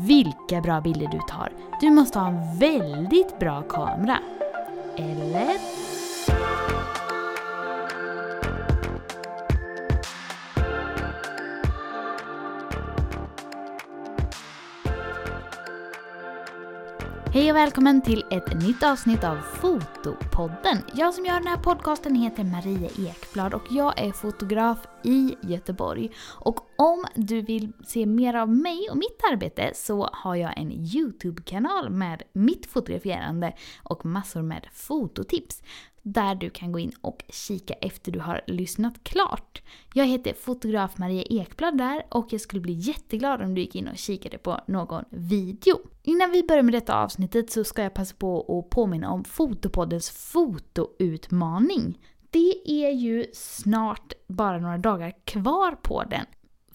vilka bra bilder du tar. Du måste ha en väldigt bra kamera. Eller? Hej och välkommen till ett nytt avsnitt av Fotopodden. Jag som gör den här podcasten heter Maria Ekblad och jag är fotograf i Göteborg. Och om du vill se mer av mig och mitt arbete så har jag en YouTube-kanal med mitt fotograferande och massor med fototips där du kan gå in och kika efter du har lyssnat klart. Jag heter fotograf Maria Ekblad där och jag skulle bli jätteglad om du gick in och kikade på någon video. Innan vi börjar med detta avsnittet så ska jag passa på att påminna om Fotopoddens fotoutmaning. Det är ju snart bara några dagar kvar på den.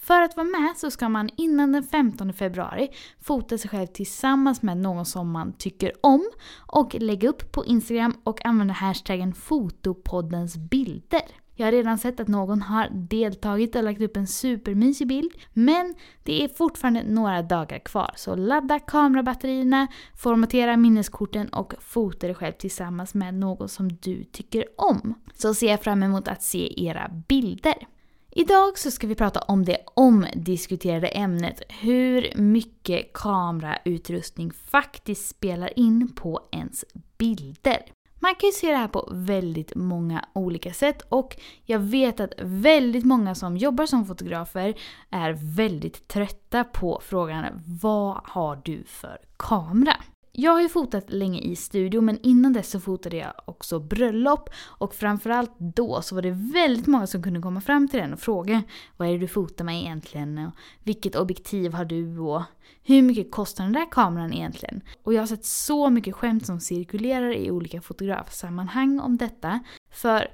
För att vara med så ska man innan den 15 februari fota sig själv tillsammans med någon som man tycker om och lägga upp på Instagram och använda hashtaggen fotopoddens bilder. Jag har redan sett att någon har deltagit och lagt upp en supermysig bild. Men det är fortfarande några dagar kvar. Så ladda kamerabatterierna, formatera minneskorten och fota dig själv tillsammans med någon som du tycker om. Så ser jag fram emot att se era bilder. Idag så ska vi prata om det omdiskuterade ämnet hur mycket kamerautrustning faktiskt spelar in på ens bilder. Man kan ju se det här på väldigt många olika sätt och jag vet att väldigt många som jobbar som fotografer är väldigt trötta på frågan vad har du för kamera? Jag har ju fotat länge i studio men innan dess så fotade jag också bröllop. Och framförallt då så var det väldigt många som kunde komma fram till den och fråga vad är det du fotar med egentligen? Och vilket objektiv har du? Och hur mycket kostar den där kameran egentligen? Och jag har sett så mycket skämt som cirkulerar i olika fotografsammanhang om detta. För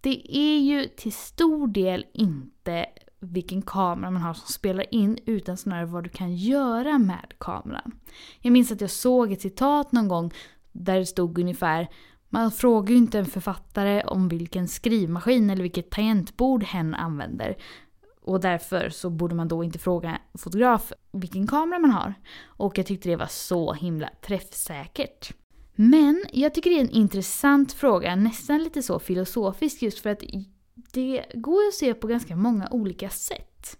det är ju till stor del inte vilken kamera man har som spelar in utan snarare vad du kan göra med kameran. Jag minns att jag såg ett citat någon gång där det stod ungefär man frågar ju inte en författare om vilken skrivmaskin eller vilket tangentbord hen använder. Och därför så borde man då inte fråga fotograf vilken kamera man har. Och jag tyckte det var så himla träffsäkert. Men jag tycker det är en intressant fråga, nästan lite så filosofisk just för att det går att se på ganska många olika sätt.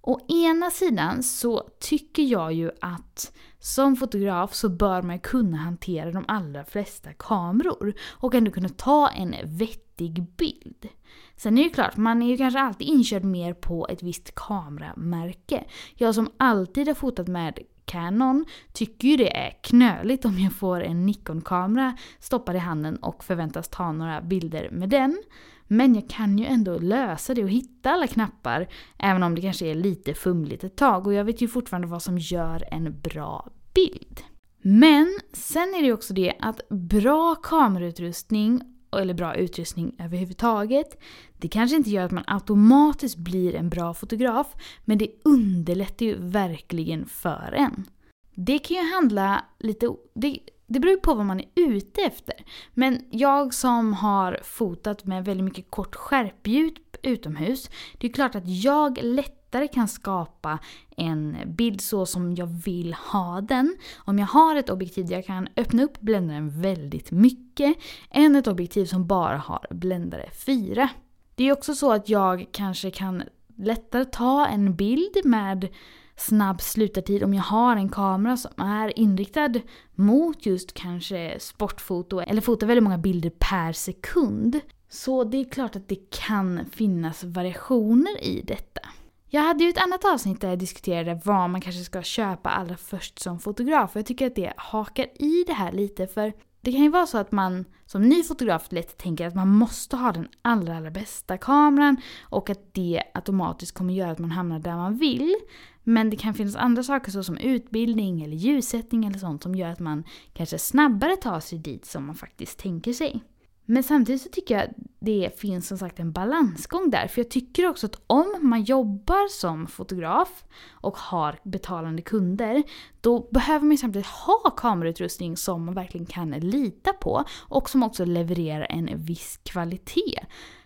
Å ena sidan så tycker jag ju att som fotograf så bör man kunna hantera de allra flesta kameror och ändå kunna ta en vettig bild. Sen är det ju klart, man är ju kanske alltid inkörd mer på ett visst kameramärke. Jag som alltid har fotat med Canon tycker ju det är knöligt om jag får en Nikon-kamera stoppad i handen och förväntas ta några bilder med den. Men jag kan ju ändå lösa det och hitta alla knappar, även om det kanske är lite fumligt ett tag. Och jag vet ju fortfarande vad som gör en bra bild. Men sen är det ju också det att bra kamerautrustning, eller bra utrustning överhuvudtaget, det kanske inte gör att man automatiskt blir en bra fotograf, men det underlättar ju verkligen för en. Det kan ju handla lite... Det, det beror på vad man är ute efter. Men jag som har fotat med väldigt mycket kort skärpdjup utomhus, det är klart att jag lättare kan skapa en bild så som jag vill ha den. Om jag har ett objektiv där jag kan öppna upp bländaren väldigt mycket, än ett objektiv som bara har bländare 4. Det är också så att jag kanske kan lättare ta en bild med snabb slutartid om jag har en kamera som är inriktad mot just kanske sportfoto eller fotar väldigt många bilder per sekund. Så det är klart att det kan finnas variationer i detta. Jag hade ju ett annat avsnitt där jag diskuterade vad man kanske ska köpa allra först som fotograf och jag tycker att det hakar i det här lite för det kan ju vara så att man som ny fotograf lätt tänker att man måste ha den allra, allra bästa kameran och att det automatiskt kommer göra att man hamnar där man vill. Men det kan finnas andra saker såsom utbildning eller ljussättning eller sånt som gör att man kanske snabbare tar sig dit som man faktiskt tänker sig. Men samtidigt så tycker jag det finns som sagt en balansgång där. För jag tycker också att om man jobbar som fotograf och har betalande kunder, då behöver man samtidigt ha kamerautrustning som man verkligen kan lita på och som också levererar en viss kvalitet.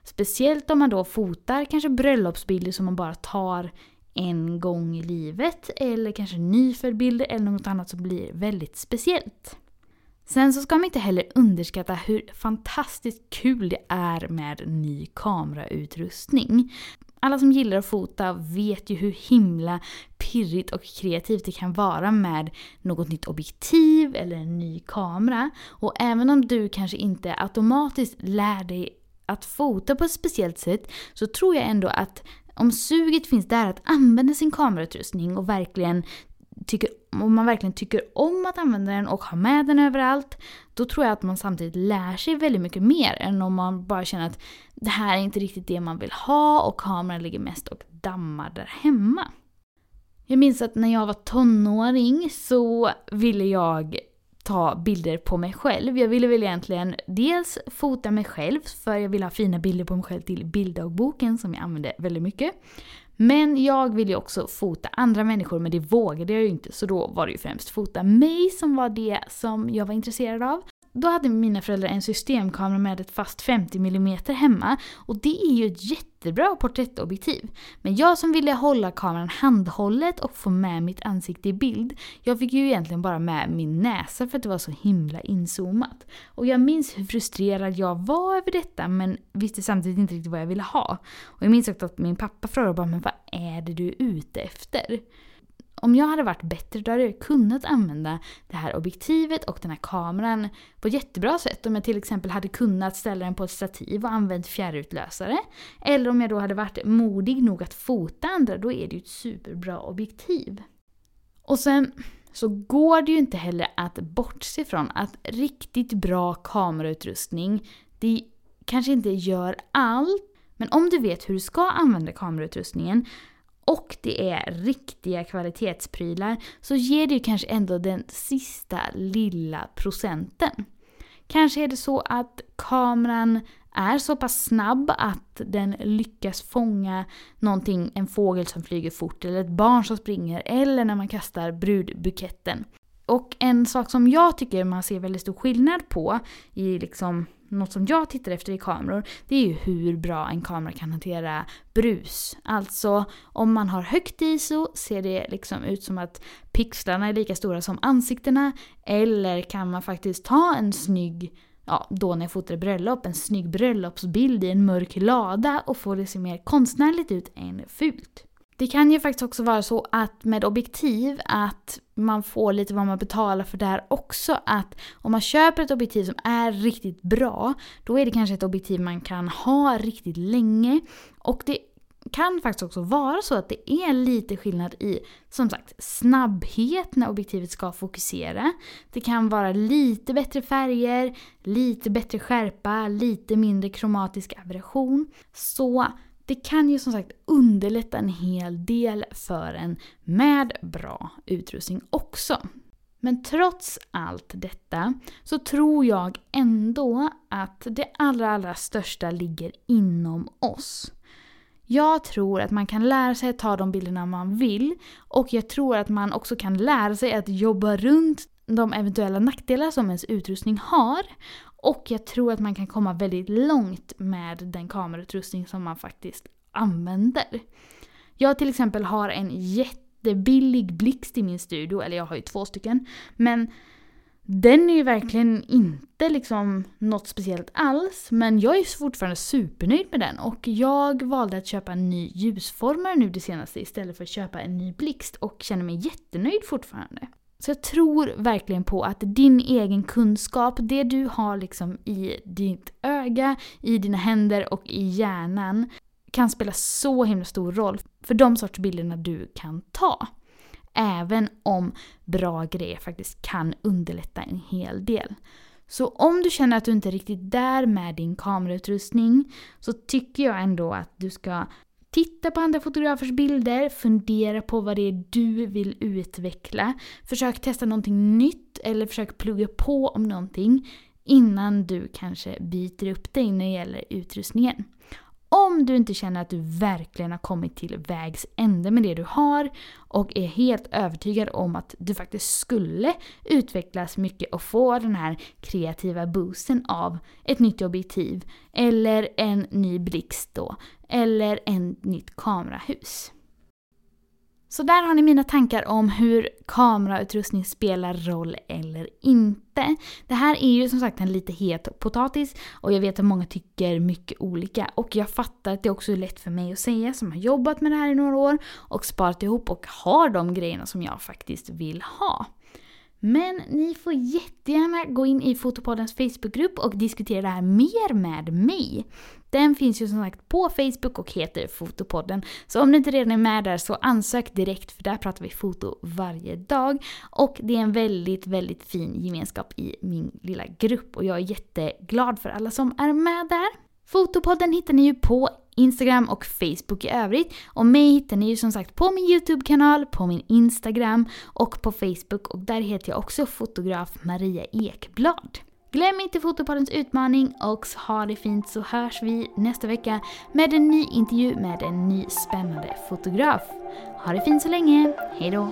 Speciellt om man då fotar kanske bröllopsbilder som man bara tar en gång i livet eller kanske nyfödd eller något annat som blir väldigt speciellt. Sen så ska man inte heller underskatta hur fantastiskt kul det är med ny kamerautrustning. Alla som gillar att fota vet ju hur himla pirrigt och kreativt det kan vara med något nytt objektiv eller en ny kamera. Och även om du kanske inte automatiskt lär dig att fota på ett speciellt sätt så tror jag ändå att om suget finns där att använda sin kamerautrustning och verkligen tycker, om man verkligen tycker om att använda den och ha med den överallt, då tror jag att man samtidigt lär sig väldigt mycket mer än om man bara känner att det här är inte riktigt det man vill ha och kameran ligger mest och dammar där hemma. Jag minns att när jag var tonåring så ville jag ta bilder på mig själv. Jag ville väl egentligen dels fota mig själv för jag ville ha fina bilder på mig själv till bilddagboken som jag använde väldigt mycket. Men jag ville ju också fota andra människor men det vågade jag ju inte så då var det ju främst fota mig som var det som jag var intresserad av. Då hade mina föräldrar en systemkamera med ett fast 50 mm hemma och det är ju ett jättebra porträttobjektiv. Men jag som ville hålla kameran handhållet och få med mitt ansikte i bild, jag fick ju egentligen bara med min näsa för att det var så himla inzoomat. Och jag minns hur frustrerad jag var över detta men visste samtidigt inte riktigt vad jag ville ha. Och jag minns också att min pappa frågade bara “men vad är det du är ute efter?” Om jag hade varit bättre då hade jag kunnat använda det här objektivet och den här kameran på ett jättebra sätt. Om jag till exempel hade kunnat ställa den på ett stativ och använt fjärrutlösare. Eller om jag då hade varit modig nog att fota andra, då är det ju ett superbra objektiv. Och sen så går det ju inte heller att bortse från att riktigt bra kamerautrustning, det kanske inte gör allt, men om du vet hur du ska använda kamerautrustningen och det är riktiga kvalitetsprylar så ger det ju kanske ändå den sista lilla procenten. Kanske är det så att kameran är så pass snabb att den lyckas fånga någonting, en fågel som flyger fort eller ett barn som springer eller när man kastar brudbuketten. Och en sak som jag tycker man ser väldigt stor skillnad på i liksom något som jag tittar efter i kameror, det är ju hur bra en kamera kan hantera brus. Alltså om man har högt ISO ser det liksom ut som att pixlarna är lika stora som ansiktena. Eller kan man faktiskt ta en snygg ja, då när jag fotade bröllop, en snygg bröllopsbild i en mörk lada och få det se mer konstnärligt ut än fult. Det kan ju faktiskt också vara så att med objektiv att man får lite vad man betalar för där också. Att om man köper ett objektiv som är riktigt bra, då är det kanske ett objektiv man kan ha riktigt länge. Och det kan faktiskt också vara så att det är lite skillnad i, som sagt, snabbhet när objektivet ska fokusera. Det kan vara lite bättre färger, lite bättre skärpa, lite mindre kromatisk aberration. Så det kan ju som sagt underlätta en hel del för en med bra utrustning också. Men trots allt detta så tror jag ändå att det allra, allra största ligger inom oss. Jag tror att man kan lära sig att ta de bilderna man vill och jag tror att man också kan lära sig att jobba runt de eventuella nackdelar som ens utrustning har. Och jag tror att man kan komma väldigt långt med den kamerautrustning som man faktiskt använder. Jag till exempel har en jättebillig blixt i min studio, eller jag har ju två stycken. Men den är ju verkligen inte liksom något speciellt alls, men jag är fortfarande supernöjd med den. Och jag valde att köpa en ny ljusformare nu det senaste istället för att köpa en ny blixt och känner mig jättenöjd fortfarande. Så jag tror verkligen på att din egen kunskap, det du har liksom i ditt öga, i dina händer och i hjärnan kan spela så himla stor roll för de sorts bilderna du kan ta. Även om bra grejer faktiskt kan underlätta en hel del. Så om du känner att du inte är riktigt där med din kamerautrustning så tycker jag ändå att du ska Titta på andra fotografers bilder, fundera på vad det är du vill utveckla. Försök testa någonting nytt eller försök plugga på om någonting innan du kanske byter upp dig när det gäller utrustningen. Om du inte känner att du verkligen har kommit till vägs ände med det du har och är helt övertygad om att du faktiskt skulle utvecklas mycket och få den här kreativa boosten av ett nytt objektiv eller en ny blixt då, eller ett nytt kamerahus. Så där har ni mina tankar om hur kamerautrustning spelar roll eller inte. Det här är ju som sagt en lite het potatis och jag vet att många tycker mycket olika. Och jag fattar att det också är lätt för mig att säga som har jobbat med det här i några år och sparat ihop och har de grejerna som jag faktiskt vill ha. Men ni får jättegärna gå in i Fotopoddens Facebookgrupp och diskutera det här mer med mig. Den finns ju som sagt på Facebook och heter Fotopodden. Så om ni inte redan är med där så ansök direkt för där pratar vi foto varje dag. Och det är en väldigt, väldigt fin gemenskap i min lilla grupp och jag är jätteglad för alla som är med där. Fotopodden hittar ni ju på Instagram och Facebook i övrigt. Och mig hittar ni ju som sagt på min YouTube-kanal, på min Instagram och på Facebook och där heter jag också fotograf Maria Ekblad. Glöm inte Fotopoddens utmaning och ha det fint så hörs vi nästa vecka med en ny intervju med en ny spännande fotograf. Ha det fint så länge, hejdå!